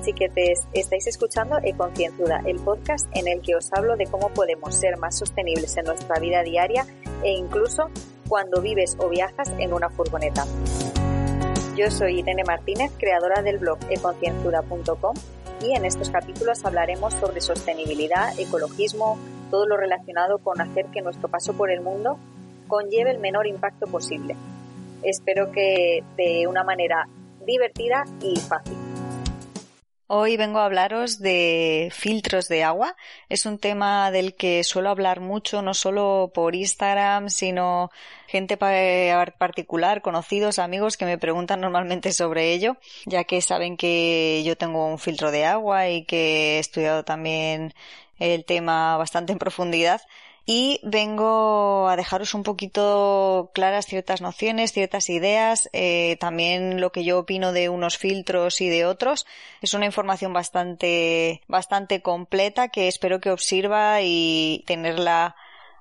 Hola chiquetes, estáis escuchando E-Concienzuda, el podcast en el que os hablo de cómo podemos ser más sostenibles en nuestra vida diaria e incluso cuando vives o viajas en una furgoneta. Yo soy Irene Martínez, creadora del blog econcienzuda.com y en estos capítulos hablaremos sobre sostenibilidad, ecologismo, todo lo relacionado con hacer que nuestro paso por el mundo conlleve el menor impacto posible. Espero que de una manera divertida y fácil. Hoy vengo a hablaros de filtros de agua. Es un tema del que suelo hablar mucho, no solo por Instagram, sino gente particular, conocidos, amigos que me preguntan normalmente sobre ello, ya que saben que yo tengo un filtro de agua y que he estudiado también el tema bastante en profundidad y vengo a dejaros un poquito claras ciertas nociones, ciertas ideas, eh, también lo que yo opino de unos filtros y de otros. Es una información bastante, bastante completa que espero que os sirva y tenerla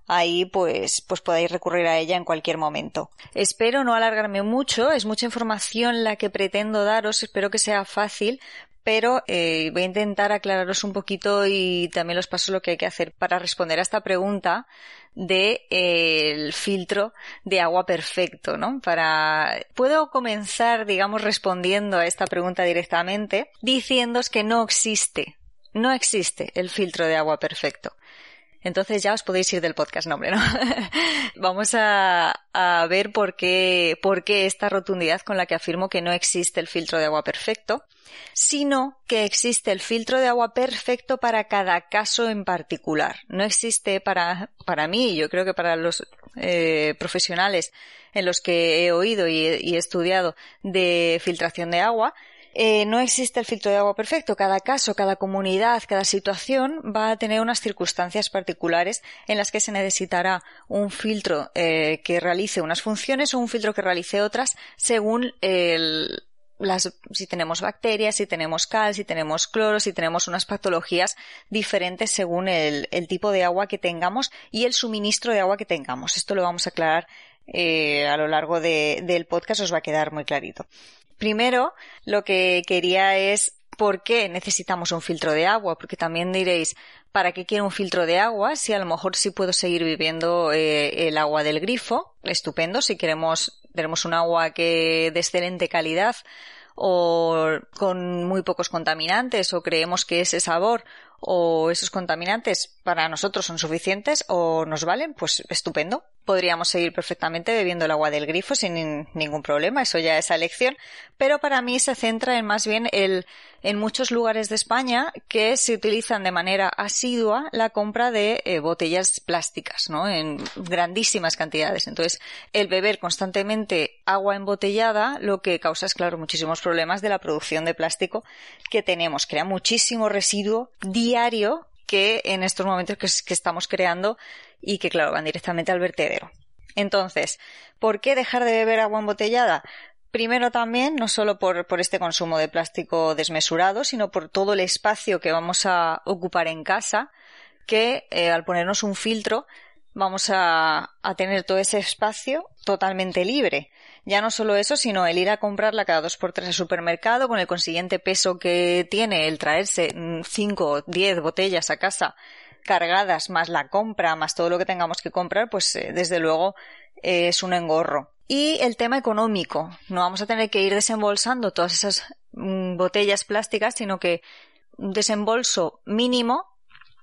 ahí pues, pues podáis recurrir a ella en cualquier momento. Espero no alargarme mucho, es mucha información la que pretendo daros, espero que sea fácil pero eh, voy a intentar aclararos un poquito y también los pasos lo que hay que hacer para responder a esta pregunta de eh, filtro de agua perfecto, ¿no? Para puedo comenzar, digamos, respondiendo a esta pregunta directamente diciéndoos que no existe, no existe el filtro de agua perfecto. Entonces ya os podéis ir del podcast nombre, ¿no? Vamos a, ver por qué, por qué esta rotundidad con la que afirmo que no existe el filtro de agua perfecto, sino que existe el filtro de agua perfecto para cada caso en particular. No existe para, para mí, yo creo que para los eh, profesionales en los que he oído y he estudiado de filtración de agua, eh, no existe el filtro de agua perfecto. Cada caso, cada comunidad, cada situación va a tener unas circunstancias particulares en las que se necesitará un filtro eh, que realice unas funciones o un filtro que realice otras según el, las, si tenemos bacterias, si tenemos cal, si tenemos cloro, si tenemos unas patologías diferentes según el, tipo de agua que tengamos y el suministro de agua que tengamos. Esto lo vamos a aclarar eh, a lo largo de, del podcast, os va a quedar muy clarito. Primero, lo que quería es por qué necesitamos un filtro de agua, porque también diréis, ¿para qué quiero un filtro de agua? Si a lo mejor sí puedo seguir viviendo eh, el agua del grifo, estupendo, si queremos, tenemos un agua que de excelente calidad o con muy pocos contaminantes o creemos que ese sabor o esos contaminantes para nosotros son suficientes o nos valen, pues estupendo podríamos seguir perfectamente bebiendo el agua del grifo sin ningún problema, eso ya es elección, pero para mí se centra en más bien el, en muchos lugares de España que se utilizan de manera asidua la compra de eh, botellas plásticas, ¿no? En grandísimas cantidades. Entonces, el beber constantemente agua embotellada lo que causa es, claro, muchísimos problemas de la producción de plástico que tenemos. Crea muchísimo residuo que en estos momentos que, estamos creando y que, claro, van directamente al vertedero. Entonces, ¿por qué dejar de beber agua embotellada? Primero también, no solo por, este consumo de plástico desmesurado, sino por todo el espacio que vamos a ocupar en casa, que eh, al ponernos un filtro vamos a, tener todo ese espacio totalmente libre. Ya no solo eso, sino el ir a comprarla cada dos por tres al supermercado, con el consiguiente peso que tiene el traerse mm, cinco o diez botellas a casa cargadas, más la compra, más todo lo que tengamos que comprar, pues eh, desde luego eh, es un engorro. Y el tema económico. No vamos a tener que ir desembolsando todas esas mm, botellas plásticas, sino que un desembolso mínimo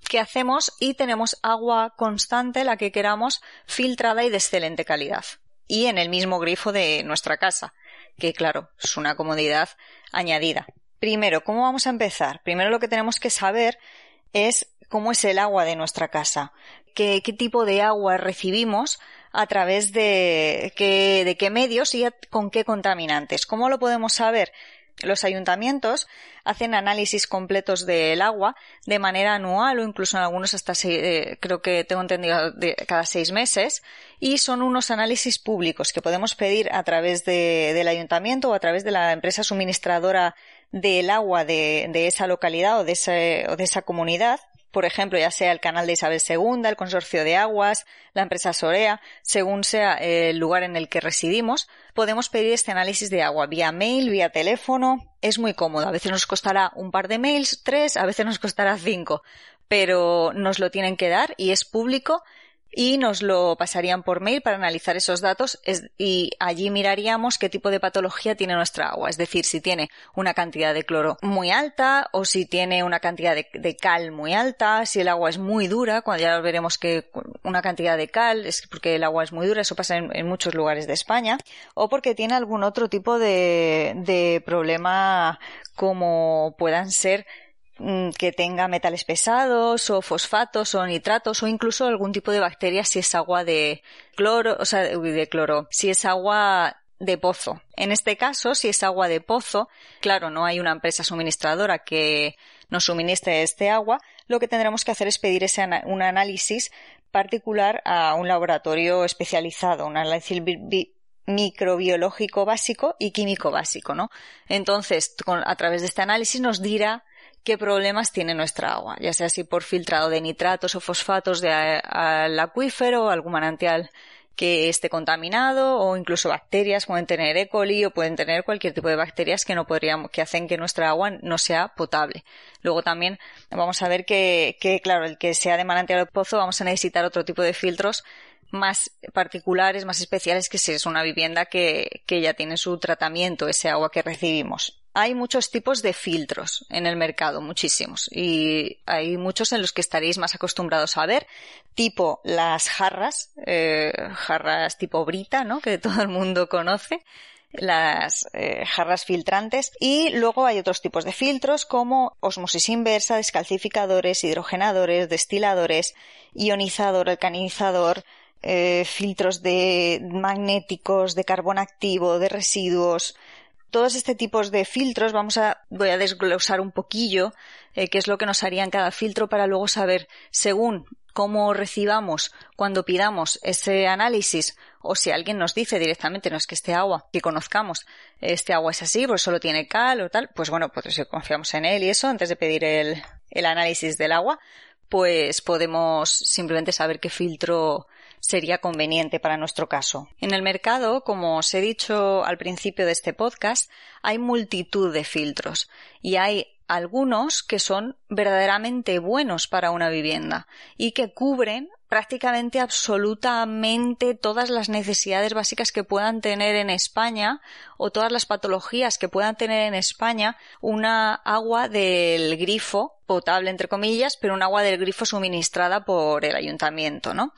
que hacemos y tenemos agua constante, la que queramos, filtrada y de excelente calidad y en el mismo grifo de nuestra casa, que claro, es una comodidad añadida. Primero, ¿cómo vamos a empezar? Primero lo que tenemos que saber es cómo es el agua de nuestra casa, qué, tipo de agua recibimos a través de qué medios y con qué contaminantes. ¿Cómo lo podemos saber? Los ayuntamientos hacen análisis completos del agua de manera anual o incluso en algunos hasta eh, creo que tengo entendido de cada seis meses y son unos análisis públicos que podemos pedir a través de, del ayuntamiento o a través de la empresa suministradora del agua de, de esa localidad o de, ese, o de esa comunidad por ejemplo, ya sea el canal de Isabel II, el consorcio de aguas, la empresa Sorea, según sea el lugar en el que residimos, podemos pedir este análisis de agua vía mail, vía teléfono. Es muy cómodo. A veces nos costará un par de mails, tres, a veces nos costará cinco, pero nos lo tienen que dar y es público y nos lo pasarían por mail para analizar esos datos y allí miraríamos qué tipo de patología tiene nuestra agua, es decir, si tiene una cantidad de cloro muy alta o si tiene una cantidad de, cal muy alta, si el agua es muy dura, cuando ya veremos que una cantidad de cal es porque el agua es muy dura, eso pasa en, muchos lugares de España, o porque tiene algún otro tipo de, de problema como puedan ser que tenga metales pesados o fosfatos o nitratos o incluso algún tipo de bacteria si es agua de cloro, o sea, de cloro, si es agua de pozo. En este caso, si es agua de pozo, claro, no hay una empresa suministradora que nos suministre este agua, lo que tendremos que hacer es pedir ese un análisis particular a un laboratorio especializado, un análisis microbiológico básico y químico básico, ¿no? Entonces, a través de este análisis nos dirá qué problemas tiene nuestra agua, ya sea así por filtrado de nitratos o fosfatos de, al acuífero algún manantial que esté contaminado o incluso bacterias pueden tener E. coli o pueden tener cualquier tipo de bacterias que no podríamos que hacen que nuestra agua no sea potable. Luego también vamos a ver que, que claro, el que sea de manantial o pozo vamos a necesitar otro tipo de filtros más particulares, más especiales que si es una vivienda que, que ya tiene su tratamiento, ese agua que recibimos hay muchos tipos de filtros en el mercado, muchísimos. Y hay muchos en los que estaréis más acostumbrados a ver, tipo las jarras, eh, jarras tipo Brita, ¿no? Que todo el mundo conoce las eh, jarras filtrantes y luego hay otros tipos de filtros como osmosis inversa, descalcificadores, hidrogenadores, destiladores, ionizador, alcanizador, eh, filtros de magnéticos, de carbón activo, de residuos, todos este tipos de filtros vamos a voy a desglosar un poquillo eh, qué es lo que nos haría en cada filtro para luego saber según cómo recibamos cuando pidamos ese análisis o si alguien nos dice directamente no es que este agua que conozcamos este agua es así pues solo tiene cal o tal pues bueno pues si confiamos en él y eso antes de pedir el, el análisis del agua pues podemos simplemente saber qué filtro sería conveniente para nuestro caso. En el mercado, como os he dicho al principio de este podcast, hay multitud de filtros y hay algunos que son verdaderamente buenos para una vivienda y que cubren prácticamente absolutamente todas las necesidades básicas que puedan tener en España o todas las patologías que puedan tener en España una agua del grifo potable entre comillas, pero un agua del grifo suministrada por el ayuntamiento, ¿no?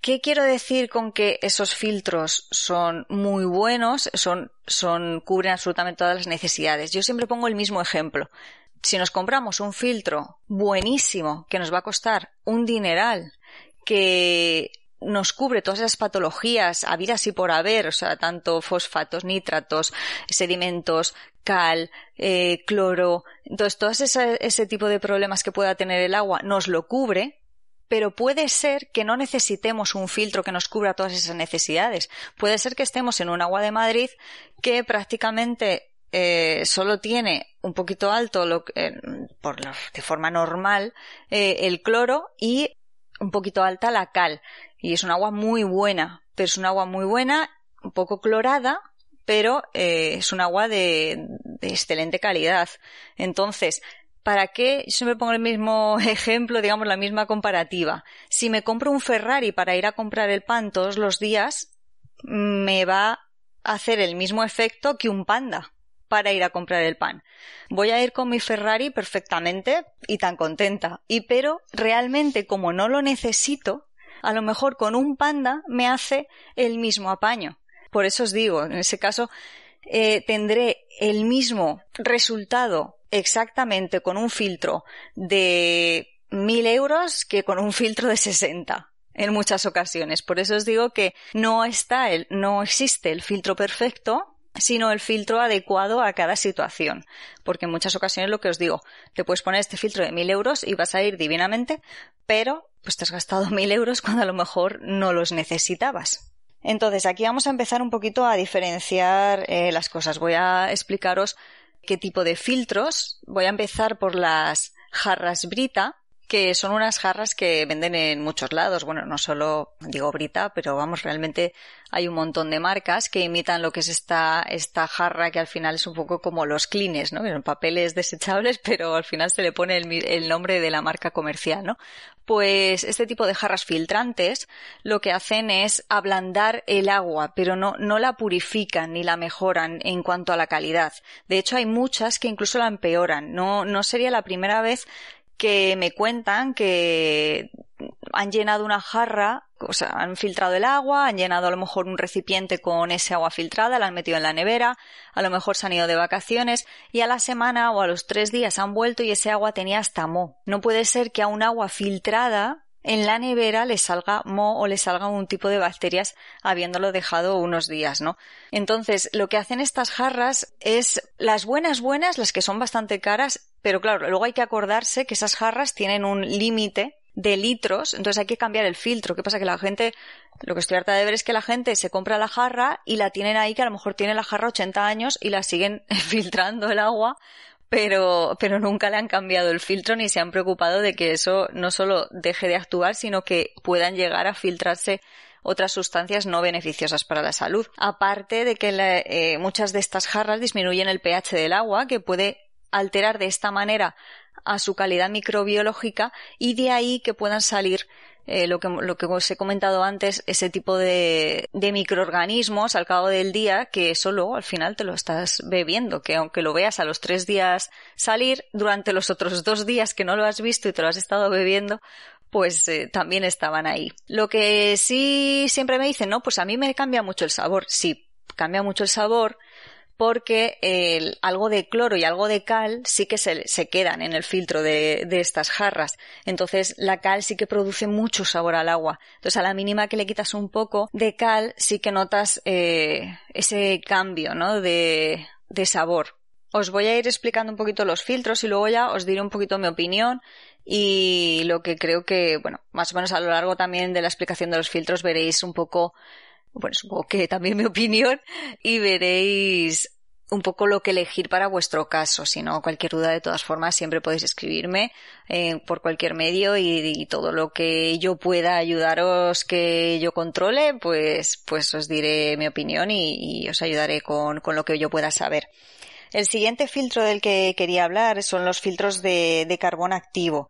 ¿Qué quiero decir con que esos filtros son muy buenos, son, son, cubren absolutamente todas las necesidades? Yo siempre pongo el mismo ejemplo. Si nos compramos un filtro buenísimo que nos va a costar un dineral, que nos cubre todas esas patologías habidas y por haber, o sea, tanto fosfatos, nitratos, sedimentos, cal, eh, cloro, entonces todo ese, ese tipo de problemas que pueda tener el agua nos lo cubre, pero puede ser que no necesitemos un filtro que nos cubra todas esas necesidades. Puede ser que estemos en un agua de Madrid que prácticamente eh, solo tiene un poquito alto lo, eh, por de forma normal eh, el cloro y un poquito alta la cal y es un agua muy buena pero es un agua muy buena un poco clorada pero es un agua de, de excelente calidad entonces ¿Para qué? Yo siempre pongo el mismo ejemplo, digamos, la misma comparativa. Si me compro un Ferrari para ir a comprar el pan todos los días, me va a hacer el mismo efecto que un panda para ir a comprar el pan. Voy a ir con mi Ferrari perfectamente y tan contenta. Y pero realmente como no lo necesito, a lo mejor con un panda me hace el mismo apaño. Por eso os digo, en ese caso eh, tendré el mismo resultado exactamente con un filtro de mil euros que con un filtro de 60 en muchas ocasiones. Por eso os digo que no está el, no existe el filtro perfecto, sino el filtro adecuado a cada situación. Porque en muchas ocasiones lo que os digo, te puedes poner este filtro de mil euros y vas a ir divinamente, pero pues te has gastado mil euros cuando a lo mejor no los necesitabas. Entonces, aquí vamos a empezar un poquito a diferenciar eh, las cosas. Voy a explicaros qué tipo de filtros. Voy a empezar por las jarras Brita, que son unas jarras que venden en muchos lados. Bueno, no solo digo Brita, pero vamos, realmente hay un montón de marcas que imitan lo que es esta, esta jarra que al final es un poco como los clines, ¿no? Son papeles desechables, pero al final se le pone el, el nombre de la marca comercial, ¿no? Pues este tipo de jarras filtrantes lo que hacen es ablandar el agua, pero no, no la purifican ni la mejoran en cuanto a la calidad. De hecho, hay muchas que incluso la empeoran. No, no sería la primera vez que me cuentan que han llenado una jarra, o sea, han filtrado el agua, han llenado a lo mejor un recipiente con ese agua filtrada, la han metido en la nevera, a lo mejor se han ido de vacaciones y a la semana o a los tres días han vuelto y ese agua tenía hasta mo. No puede ser que a un agua filtrada en la nevera le salga mo o le salga un tipo de bacterias habiéndolo dejado unos días, ¿no? Entonces, lo que hacen estas jarras es las buenas buenas, las que son bastante caras, pero claro, luego hay que acordarse que esas jarras tienen un límite de litros, entonces hay que cambiar el filtro. ¿Qué pasa? Que la gente, lo que estoy harta de ver es que la gente se compra la jarra y la tienen ahí, que a lo mejor tiene la jarra 80 años y la siguen filtrando el agua pero, pero nunca le han cambiado el filtro ni se han preocupado de que eso no solo deje de actuar, sino que puedan llegar a filtrarse otras sustancias no beneficiosas para la salud. Aparte de que eh, muchas de estas jarras disminuyen el pH del agua, que puede alterar de esta manera a su calidad microbiológica y de ahí que puedan salir eh, lo, que, lo que os he comentado antes, ese tipo de, de microorganismos al cabo del día que eso luego al final te lo estás bebiendo, que aunque lo veas a los tres días salir, durante los otros dos días que no lo has visto y te lo has estado bebiendo, pues eh, también estaban ahí. Lo que sí siempre me dicen, no, pues a mí me cambia mucho el sabor. Sí, cambia mucho el sabor, porque el, algo de cloro y algo de cal sí que se, quedan en el filtro de, de, estas jarras. Entonces la cal sí que produce mucho sabor al agua. Entonces a la mínima que le quitas un poco de cal sí que notas eh, ese cambio ¿no? de, de sabor. Os voy a ir explicando un poquito los filtros y luego ya os diré un poquito mi opinión y lo que creo que, bueno, más o menos a lo largo también de la explicación de los filtros veréis un poco bueno, supongo que también mi opinión y veréis un poco lo que elegir para vuestro caso. Si no, cualquier duda, de todas formas, siempre podéis escribirme eh, por cualquier medio y, todo lo que yo pueda ayudaros que yo controle, pues, pues os diré mi opinión y, os ayudaré con, con, lo que yo pueda saber. El siguiente filtro del que quería hablar son los filtros de, de carbón activo.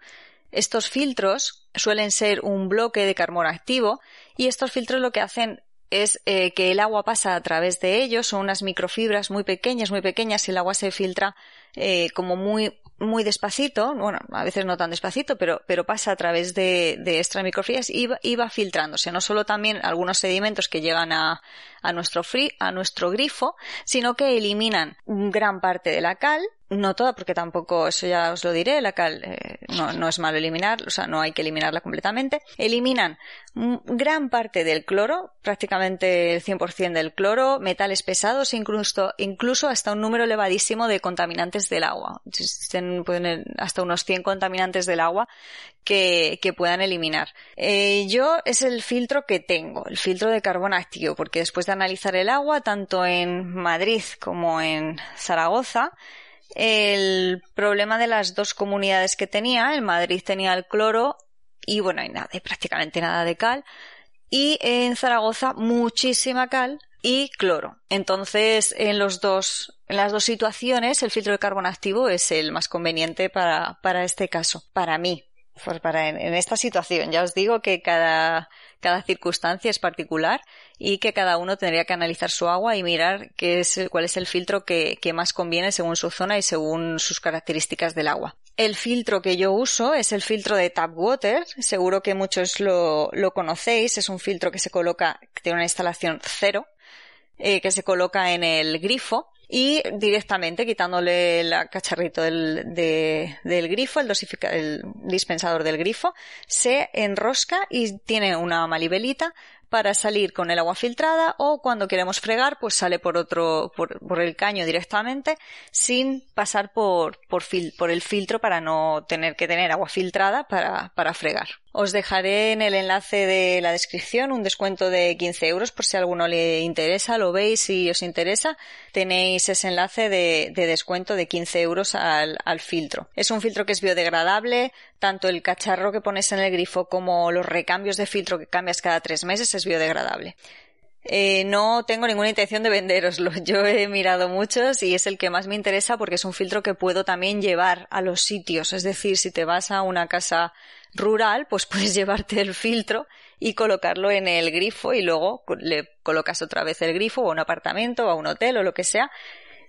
Estos filtros suelen ser un bloque de carbón activo y estos filtros lo que hacen es eh, que el agua pasa a través de ellos, son unas microfibras muy pequeñas, muy pequeñas, y el agua se filtra eh, como muy, muy despacito, bueno, a veces no tan despacito, pero, pero pasa a través de, de estas microfibras y va, filtrándose. No solo también algunos sedimentos que llegan a, a nuestro, free, a nuestro grifo, sino que eliminan gran parte de la cal, no toda, porque tampoco, eso ya os lo diré, la cal eh, no, es malo eliminar, o sea, no hay que eliminarla completamente. Eliminan gran parte del cloro, prácticamente el 100% del cloro, metales pesados, incluso, incluso hasta un número elevadísimo de contaminantes del agua. Existen pueden, hasta unos 100 contaminantes del agua que, que puedan eliminar. Eh, yo es el filtro que tengo, el filtro de carbón activo, porque después de analizar el agua, tanto en Madrid como en Zaragoza, el problema de las dos comunidades que tenía, en Madrid tenía el cloro y bueno, hay nada, prácticamente nada de cal, y en Zaragoza muchísima cal y cloro. Entonces, en los dos, en las dos situaciones, el filtro de carbono activo es el más conveniente para, para este caso, para mí, pues para en, esta situación. Ya os digo que cada, cada circunstancia es particular y que cada uno tendría que analizar su agua y mirar qué es, cuál es el filtro que, que más conviene según su zona y según sus características del agua. El filtro que yo uso es el filtro de Tap Water. Seguro que muchos lo, lo conocéis. Es un filtro que se coloca, que tiene una instalación cero, eh, que se coloca en el grifo y directamente quitándole el cacharrito del, del grifo, el, el dispensador del grifo, se enrosca y tiene una malibelita para salir con el agua filtrada o cuando queremos fregar pues sale por otro por, el caño directamente sin pasar por, por, por, el filtro para no tener que tener agua filtrada para, para fregar. Os dejaré en el enlace de la descripción un descuento de 15 euros por si a alguno le interesa, lo veis si os interesa, tenéis ese enlace de, de descuento de 15 euros al, al filtro. Es un filtro que es biodegradable, tanto el cacharro que pones en el grifo como los recambios de filtro que cambias cada tres meses es biodegradable. Eh, no tengo ninguna intención de venderoslo. Yo he mirado muchos y es el que más me interesa porque es un filtro que puedo también llevar a los sitios. Es decir, si te vas a una casa rural, pues puedes llevarte el filtro y colocarlo en el grifo y luego le colocas otra vez el grifo o a un apartamento o a un hotel o lo que sea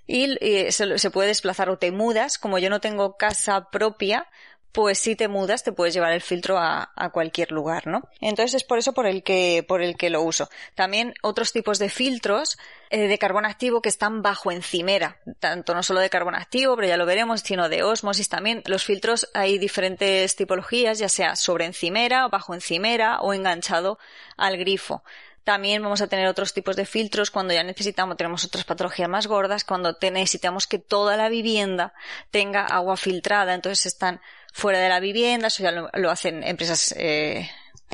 y, se, se, puede desplazar o te mudas. Como yo no tengo casa propia, pues si te mudas te puedes llevar el filtro a, a, cualquier lugar, ¿no? Entonces es por eso por el que, por el que lo uso. También otros tipos de filtros eh, de carbón activo que están bajo encimera, tanto no solo de carbón activo, pero ya lo veremos, sino de osmosis también. Los filtros hay diferentes tipologías, ya sea sobre encimera, bajo encimera o enganchado al grifo. También vamos a tener otros tipos de filtros cuando ya necesitamos, tenemos otras patologías más gordas, cuando necesitamos que toda la vivienda tenga agua filtrada, entonces están fuera de la vivienda, eso ya lo, hacen empresas eh,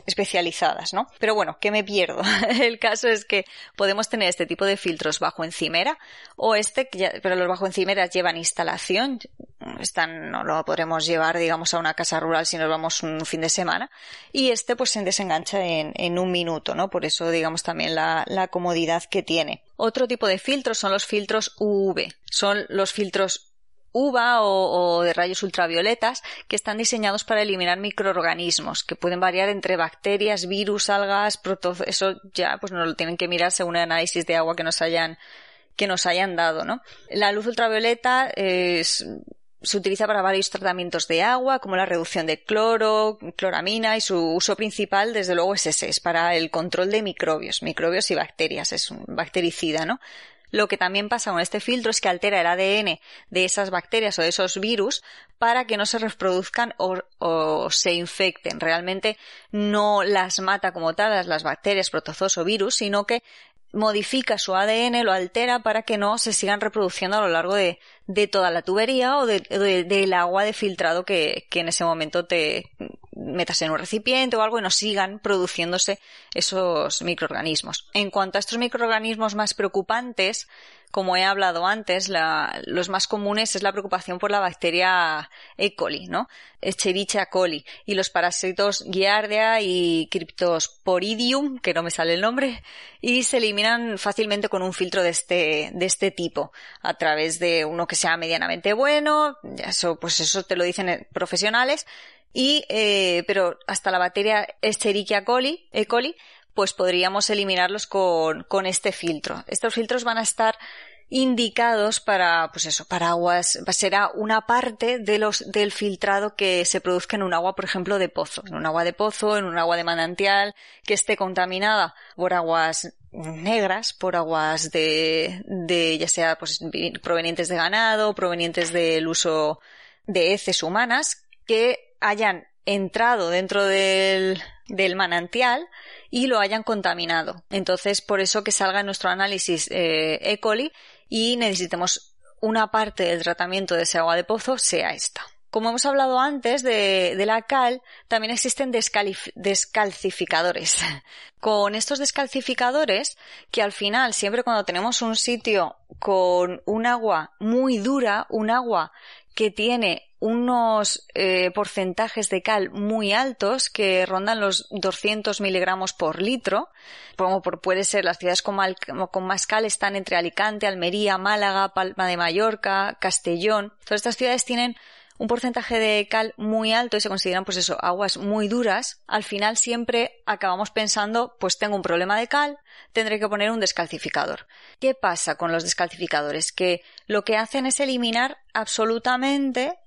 especializadas, ¿no? Pero bueno, ¿qué me pierdo? El caso es que podemos tener este tipo de filtros bajo encimera o este, pero los bajo encimeras llevan instalación, están, no lo podremos llevar, digamos, a una casa rural si nos vamos un fin de semana y este pues se desengancha en, en un minuto, ¿no? Por eso, digamos, también la, la comodidad que tiene. Otro tipo de filtros son los filtros UV. Son los filtros UVA o, de rayos ultravioletas que están diseñados para eliminar microorganismos que pueden variar entre bacterias, virus, algas, protozoos. Eso ya pues nos lo tienen que mirar según el análisis de agua que nos hayan que nos hayan dado, ¿no? La luz ultravioleta se utiliza para varios tratamientos de agua, como la reducción de cloro, cloramina, y su uso principal, desde luego, es ese, es para el control de microbios, microbios y bacterias, es un bactericida, ¿no? Lo que también pasa con este filtro es que altera el ADN de esas bacterias o de esos virus para que no se reproduzcan o, se infecten. Realmente no las mata como tal las bacterias, protozoos o virus, sino que modifica su ADN, lo altera para que no se sigan reproduciendo a lo largo de, toda la tubería o del agua de filtrado que, que en ese momento te metas en un recipiente o algo y no sigan produciéndose esos microorganismos. En cuanto a estos microorganismos más preocupantes, como he hablado antes, los más comunes es la preocupación por la bacteria E. coli, ¿no? Escherichia coli y los parásitos Giardia y Cryptosporidium, que no me sale el nombre, y se eliminan fácilmente con un filtro de este, de este tipo, a través de uno que sea medianamente bueno, eso, pues eso te lo dicen profesionales, y, eh, pero hasta la bacteria Escherichia coli, E. coli, pues podríamos eliminarlos con, con este filtro. Estos filtros van a estar indicados para, pues eso, para aguas, será una parte de los, del filtrado que se produzca en un agua, por ejemplo, de pozo, en un agua de pozo, en un agua de manantial, que esté contaminada por aguas negras, por aguas de, de ya sea pues, provenientes de ganado, provenientes del uso de heces humanas, que hayan entrado dentro del, manantial y lo hayan contaminado. Entonces, por eso que salga en nuestro análisis eh, E. coli y necesitemos una parte del tratamiento de ese agua de pozo sea esta. Como hemos hablado antes de la cal, también existen descalcificadores. Con estos descalcificadores, que al final, siempre cuando tenemos un sitio con un agua muy dura, un agua que tiene unos eh, porcentajes de cal muy altos que rondan los 200 miligramos por litro, como por, puede ser las ciudades con, con, más cal están entre Alicante, Almería, Málaga, Palma de Mallorca, Castellón. Todas estas ciudades tienen un porcentaje de cal muy alto y se consideran pues eso, aguas muy duras, al final siempre acabamos pensando pues tengo un problema de cal, tendré que poner un descalcificador. ¿Qué pasa con los descalcificadores? Que lo que hacen es eliminar absolutamente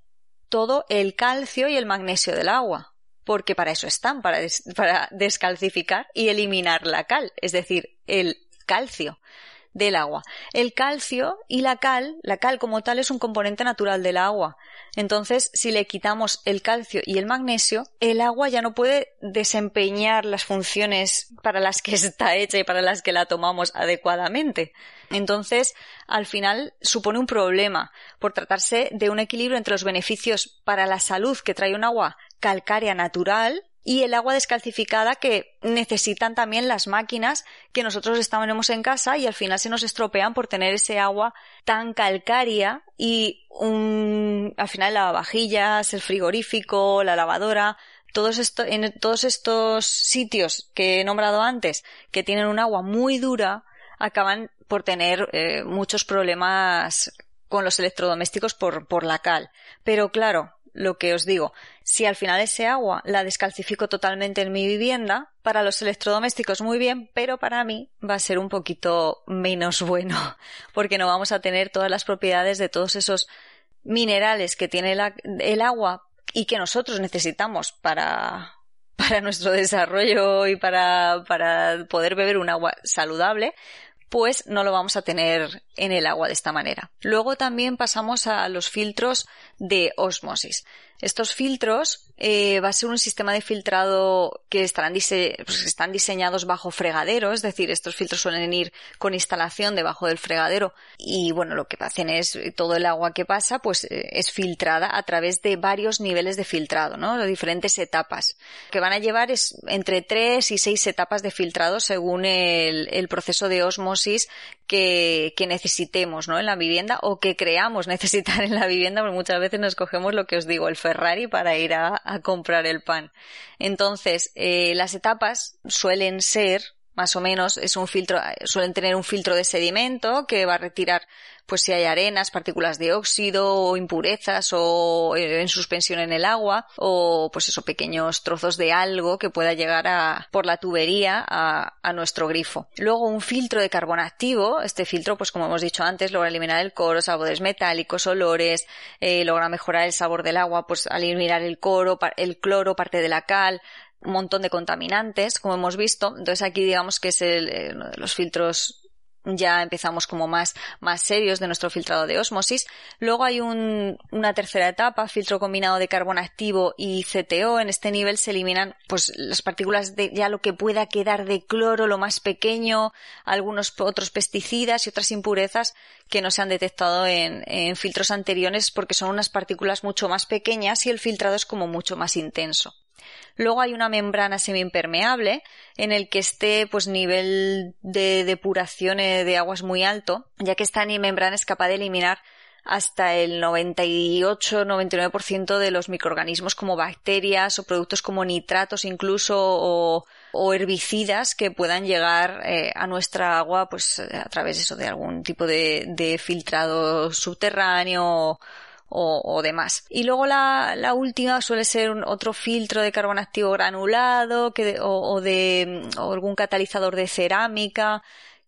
todo el calcio y el magnesio del agua, porque para eso están, para, para descalcificar y eliminar la cal, es decir, el calcio. Del agua. El calcio y la cal, la cal como tal es un componente natural del agua. Entonces, si le quitamos el calcio y el magnesio, el agua ya no puede desempeñar las funciones para las que está hecha y para las que la tomamos adecuadamente. Entonces, al final supone un problema por tratarse de un equilibrio entre los beneficios para la salud que trae un agua calcárea natural y el agua descalcificada que necesitan también las máquinas que nosotros estábamos en casa y al final se nos estropean por tener ese agua tan calcárea y un, al final lavavajillas, el frigorífico, la lavadora, todos esto, en todos estos sitios que he nombrado antes que tienen un agua muy dura acaban por tener eh, muchos problemas con los electrodomésticos por, por la cal. Pero claro, lo que os digo, si al final ese agua la descalcifico totalmente en mi vivienda, para los electrodomésticos muy bien, pero para mí va a ser un poquito menos bueno, porque no vamos a tener todas las propiedades de todos esos minerales que tiene el agua y que nosotros necesitamos para, para nuestro desarrollo y para, para poder beber un agua saludable, pues no lo vamos a tener en el agua de esta manera. Luego también pasamos a los filtros de osmosis. Estos filtros eh, va a ser un sistema de filtrado que estarán pues, están diseñados bajo fregadero, es decir, estos filtros suelen ir con instalación debajo del fregadero y bueno, lo que hacen es todo el agua que pasa pues eh, es filtrada a través de varios niveles de filtrado, ¿no? De diferentes etapas. Que van a llevar es entre tres y seis etapas de filtrado según el, el proceso de osmosis que, que, necesitemos ¿no? en la vivienda o que creamos necesitar en la vivienda, porque muchas veces nos cogemos lo que os digo, el Ferrari para ir a, a comprar el pan. Entonces, eh, las etapas suelen ser más o menos es un filtro, suelen tener un filtro de sedimento que va a retirar pues si hay arenas, partículas de óxido o impurezas o eh, en suspensión en el agua o pues eso, pequeños trozos de algo que pueda llegar a, por la tubería a, a nuestro grifo. Luego un filtro de carbón activo, este filtro pues como hemos dicho antes logra eliminar el coro, sabores metálicos, olores, eh, logra mejorar el sabor del agua pues al eliminar el coro, el cloro, parte de la cal, un montón de contaminantes, como hemos visto. Entonces aquí digamos que es el, eh, uno de los filtros ya empezamos como más, más serios de nuestro filtrado de osmosis. Luego hay un, una tercera etapa, filtro combinado de carbón activo y CTO. En este nivel se eliminan pues las partículas de ya lo que pueda quedar de cloro, lo más pequeño, algunos otros pesticidas y otras impurezas que no se han detectado en, en filtros anteriores porque son unas partículas mucho más pequeñas y el filtrado es como mucho más intenso. Luego hay una membrana semiimpermeable en el que esté pues nivel de depuración eh, de aguas muy alto, ya que esta membrana es capaz de eliminar hasta el 98-99% de los microorganismos como bacterias o productos como nitratos incluso o, herbicidas que puedan llegar eh, a nuestra agua pues a través de eso de algún tipo de, de filtrado subterráneo o, demás. Y luego la, la última suele ser otro filtro de carbón activo granulado que o, de o algún catalizador de cerámica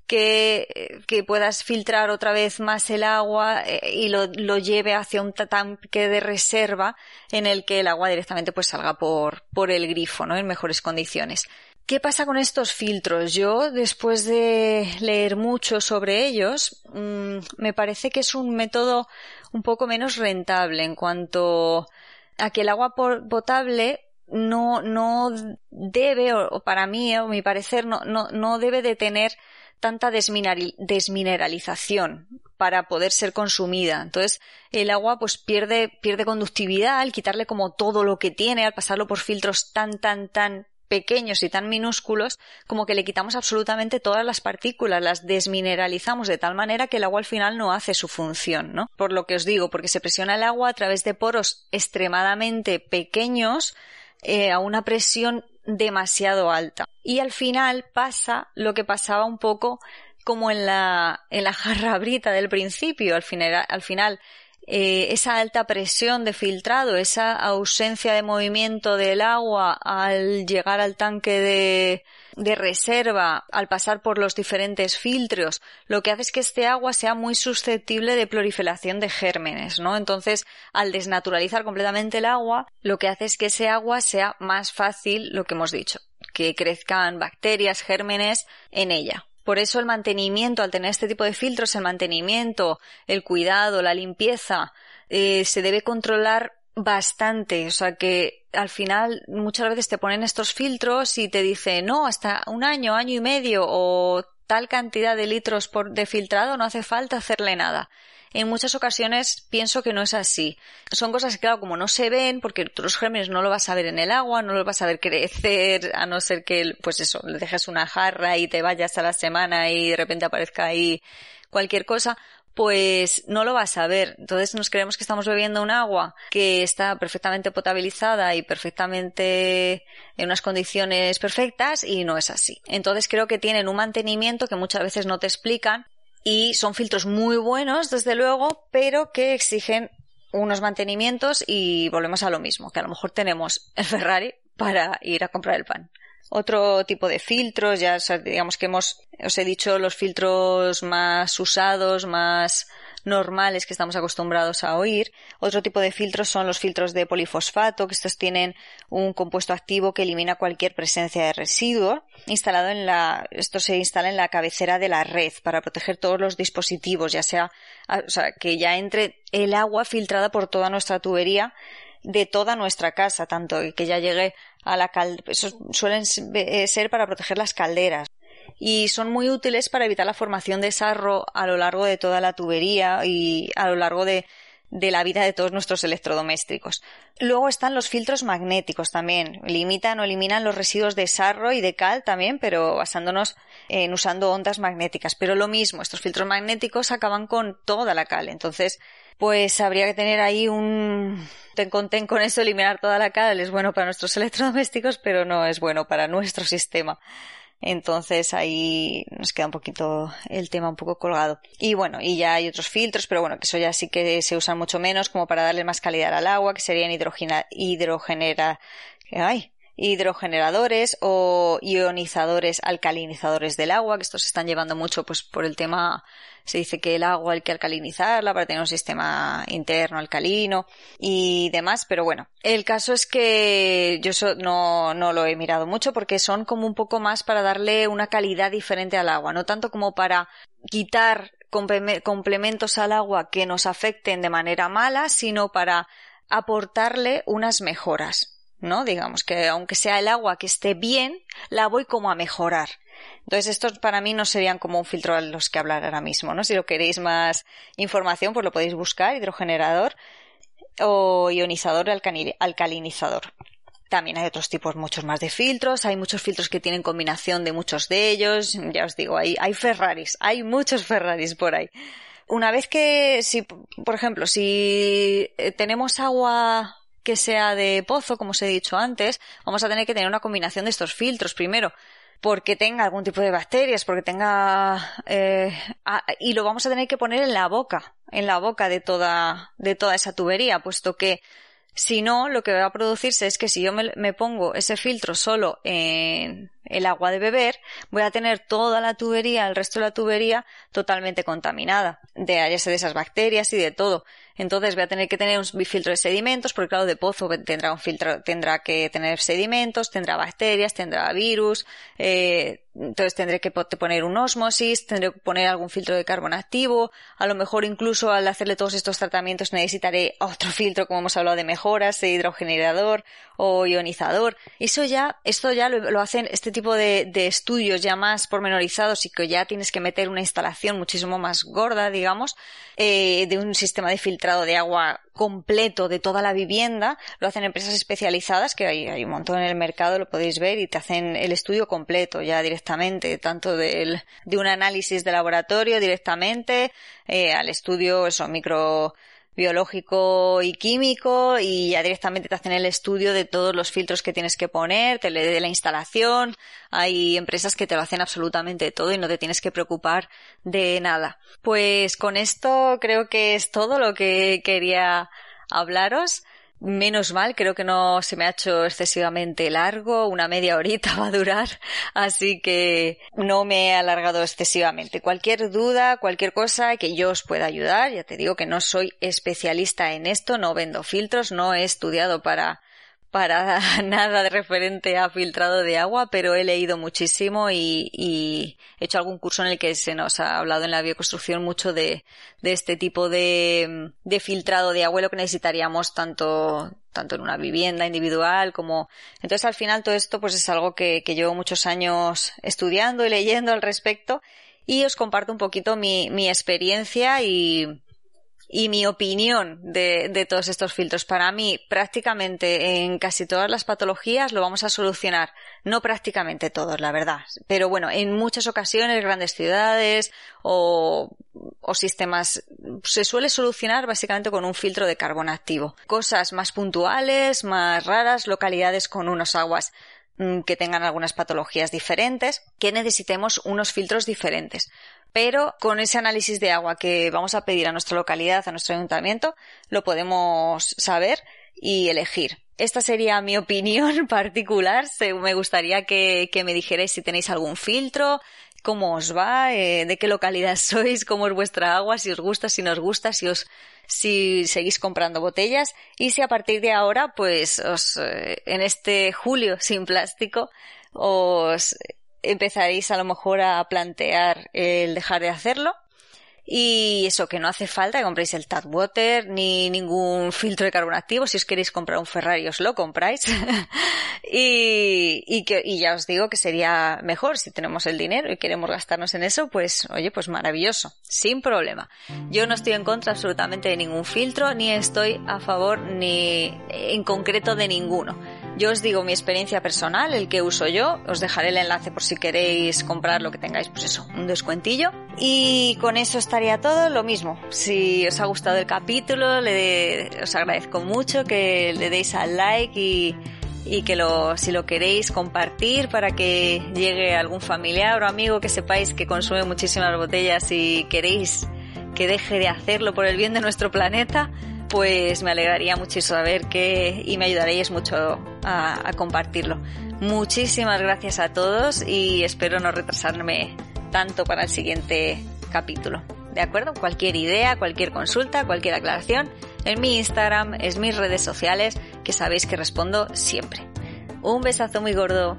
que, que, puedas filtrar otra vez más el agua eh, y lo, lo, lleve hacia un tanque de reserva en el que el agua directamente pues salga por, por el grifo, ¿no? En mejores condiciones. ¿Qué pasa con estos filtros? Yo, después de leer mucho sobre ellos, mm, me parece que es un método un poco menos rentable en cuanto a que el agua potable no, no debe, o para mí, o mi parecer, no, no, debe de tener tanta desmineralización para poder ser consumida. Entonces, el agua pues pierde, pierde conductividad al quitarle como todo lo que tiene, al pasarlo por filtros tan, tan, tan pequeños y tan minúsculos como que le quitamos absolutamente todas las partículas, las desmineralizamos de tal manera que el agua al final no hace su función, ¿no? Por lo que os digo, porque se presiona el agua a través de poros extremadamente pequeños eh, a una presión demasiado alta. Y al final pasa lo que pasaba un poco como en la, en la jarra brita del principio. Al final eh, esa alta presión de filtrado, esa ausencia de movimiento del agua al llegar al tanque de, de reserva, al pasar por los diferentes filtros, lo que hace es que este agua sea muy susceptible de proliferación de gérmenes, ¿no? Entonces, al desnaturalizar completamente el agua, lo que hace es que ese agua sea más fácil, lo que hemos dicho, que crezcan bacterias, gérmenes en ella. Por eso el mantenimiento, al tener este tipo de filtros, el mantenimiento, el cuidado, la limpieza, eh, se debe controlar bastante. O sea que al final muchas veces te ponen estos filtros y te dicen no, hasta un año, año y medio o tal cantidad de litros por, de filtrado no hace falta hacerle nada. En muchas ocasiones pienso que no es así. Son cosas que, claro, como no se ven, porque tú los gérmenes no lo vas a ver en el agua, no lo vas a ver crecer, a no ser que, pues eso, le dejes una jarra y te vayas a la semana y de repente aparezca ahí cualquier cosa, pues no lo vas a ver. Entonces nos creemos que estamos bebiendo un agua que está perfectamente potabilizada y perfectamente en unas condiciones perfectas y no es así. Entonces creo que tienen un mantenimiento que muchas veces no te explican y son filtros muy buenos, desde luego, pero que exigen unos mantenimientos y volvemos a lo mismo, que a lo mejor tenemos el Ferrari para ir a comprar el pan. Otro tipo de filtros, ya digamos que hemos, os he dicho los filtros más usados, más normales que estamos acostumbrados a oír. Otro tipo de filtros son los filtros de polifosfato, que estos tienen un compuesto activo que elimina cualquier presencia de residuo. Instalado en la, esto se instala en la cabecera de la red para proteger todos los dispositivos, ya sea, o sea, que ya entre el agua filtrada por toda nuestra tubería de toda nuestra casa, tanto que ya llegue a la caldera. Eso suelen eh, ser para proteger las calderas y son muy útiles para evitar la formación de sarro a lo largo de toda la tubería y a lo largo de, la vida de todos nuestros electrodomésticos. Luego están los filtros magnéticos también. Limitan o eliminan los residuos de sarro y de cal también, pero basándonos en usando ondas magnéticas. Pero lo mismo, estos filtros magnéticos acaban con toda la cal. Entonces, pues habría que tener ahí un ten con ten con eso, eliminar toda la cal es bueno para nuestros electrodomésticos, pero no es bueno para nuestro sistema. Entonces ahí nos queda un poquito el tema un poco colgado. Y bueno, y ya hay otros filtros, pero bueno, que eso ya sí que se usan mucho menos como para darle más calidad al agua, que serían hidrogena, hidrogenera, ay, hidrogeneradores o ionizadores alcalinizadores del agua, que estos se están llevando mucho pues por el tema se dice que el agua hay que alcalinizarla para tener un sistema interno alcalino y demás, pero bueno, el caso es que yo no, no lo he mirado mucho porque son como un poco más para darle una calidad diferente al agua, no tanto como para quitar complementos al agua que nos afecten de manera mala, sino para aportarle unas mejoras. ¿No? Digamos que aunque sea el agua que esté bien, la voy como a mejorar. Entonces, estos para mí no serían como un filtro a los que hablar ahora mismo, ¿no? Si lo queréis más información, pues lo podéis buscar, hidrogenerador o ionizador alcalinizador. También hay otros tipos muchos más de filtros, hay muchos filtros que tienen combinación de muchos de ellos, ya os digo, hay, hay Ferraris, hay muchos Ferraris por ahí. Una vez que, si, por ejemplo, si eh, tenemos agua que sea de pozo, como os he dicho antes, vamos a tener que tener una combinación de estos filtros primero porque tenga algún tipo de bacterias, porque tenga eh, y lo vamos a tener que poner en la boca, en la boca de toda de toda esa tubería, puesto que si no, lo que va a producirse es que si yo me, pongo ese filtro solo en el agua de beber, voy a tener toda la tubería, el resto de la tubería totalmente contaminada, de hallarse de esas bacterias y de todo. Entonces voy a tener que tener un filtro de sedimentos, porque claro, de pozo tendrá un filtro, tendrá que tener sedimentos, tendrá bacterias, tendrá virus, eh, entonces tendré que poner un osmosis, tendré que poner algún filtro de carbono activo, a lo mejor incluso al hacerle todos estos tratamientos necesitaré otro filtro, como hemos hablado de mejoras, de hidrogenerador o ionizador. Eso ya, esto ya lo, hacen este tipo de, de, estudios ya más pormenorizados y que ya tienes que meter una instalación muchísimo más gorda, digamos, eh, de un sistema de filtrado de agua completo de toda la vivienda, lo hacen empresas especializadas, que hay, hay un montón en el mercado, lo podéis ver, y te hacen el estudio completo ya directamente, tanto del, de un análisis de laboratorio directamente, eh, al estudio, eso, micro, biológico y químico y ya directamente te hacen el estudio de todos los filtros que tienes que poner, te le de la instalación. Hay empresas que te lo hacen absolutamente todo y no te tienes que preocupar de nada. Pues con esto creo que es todo lo que quería hablaros. Menos mal, creo que no se me ha hecho excesivamente largo, una media horita va a durar, así que no me he alargado excesivamente. Cualquier duda, cualquier cosa que yo os pueda ayudar, ya te digo que no soy especialista en esto, no vendo filtros, no he estudiado para para nada de referente a filtrado de agua, pero he leído muchísimo y, he hecho algún curso en el que se nos ha hablado en la bioconstrucción mucho de, este tipo de, filtrado de agua y lo que necesitaríamos tanto, tanto en una vivienda individual como entonces al final todo esto pues es algo que, que llevo muchos años estudiando y leyendo al respecto y os comparto un poquito mi, mi experiencia y, y mi opinión de, todos estos filtros. Para mí, prácticamente en casi todas las patologías lo vamos a solucionar. No prácticamente todos, la verdad. Pero bueno, en muchas ocasiones, grandes ciudades o, o sistemas, se suele solucionar básicamente con un filtro de carbono activo. Cosas más puntuales, más raras, localidades con unos aguas mm, que tengan algunas patologías diferentes, que necesitemos unos filtros diferentes pero con ese análisis de agua que vamos a pedir a nuestra localidad, a nuestro ayuntamiento, lo podemos saber y elegir. Esta sería mi opinión particular. Me gustaría que, me dijerais si tenéis algún filtro, cómo os va, eh, de qué localidad sois, cómo es vuestra agua, si os gusta, si no os gusta, si os si seguís comprando botellas y si a partir de ahora, pues os, eh, en este julio sin plástico, os empezaréis a lo mejor a plantear el dejar de hacerlo. Y eso, que no hace falta que compréis el Tap Water ni ningún filtro de carbono activo. Si os queréis comprar un Ferrari, os lo compráis. y ya os digo que sería mejor si tenemos el dinero y queremos gastarnos en eso, pues oye, pues maravilloso, sin problema. Yo no estoy en contra absolutamente de ningún filtro, ni estoy a favor ni en concreto de ninguno yo os digo mi experiencia personal, el que uso yo, os dejaré el enlace por si queréis comprar lo que tengáis, pues eso, un descuentillo. Y con eso estaría todo, lo mismo. Si os ha gustado el capítulo, le os agradezco mucho que le deis al like y, y que lo, si lo queréis compartir para que llegue algún familiar o amigo que sepáis que consume muchísimas botellas y queréis que deje de hacerlo por el bien de nuestro planeta, pues me alegraría muchísimo saber que y me ayudaréis mucho a, a compartirlo. Muchísimas gracias a todos y espero no retrasarme tanto para el siguiente capítulo. ¿De acuerdo? Cualquier idea, cualquier consulta, cualquier aclaración, en mi Instagram, es mis redes sociales, que sabéis que respondo siempre. Un besazo muy gordo.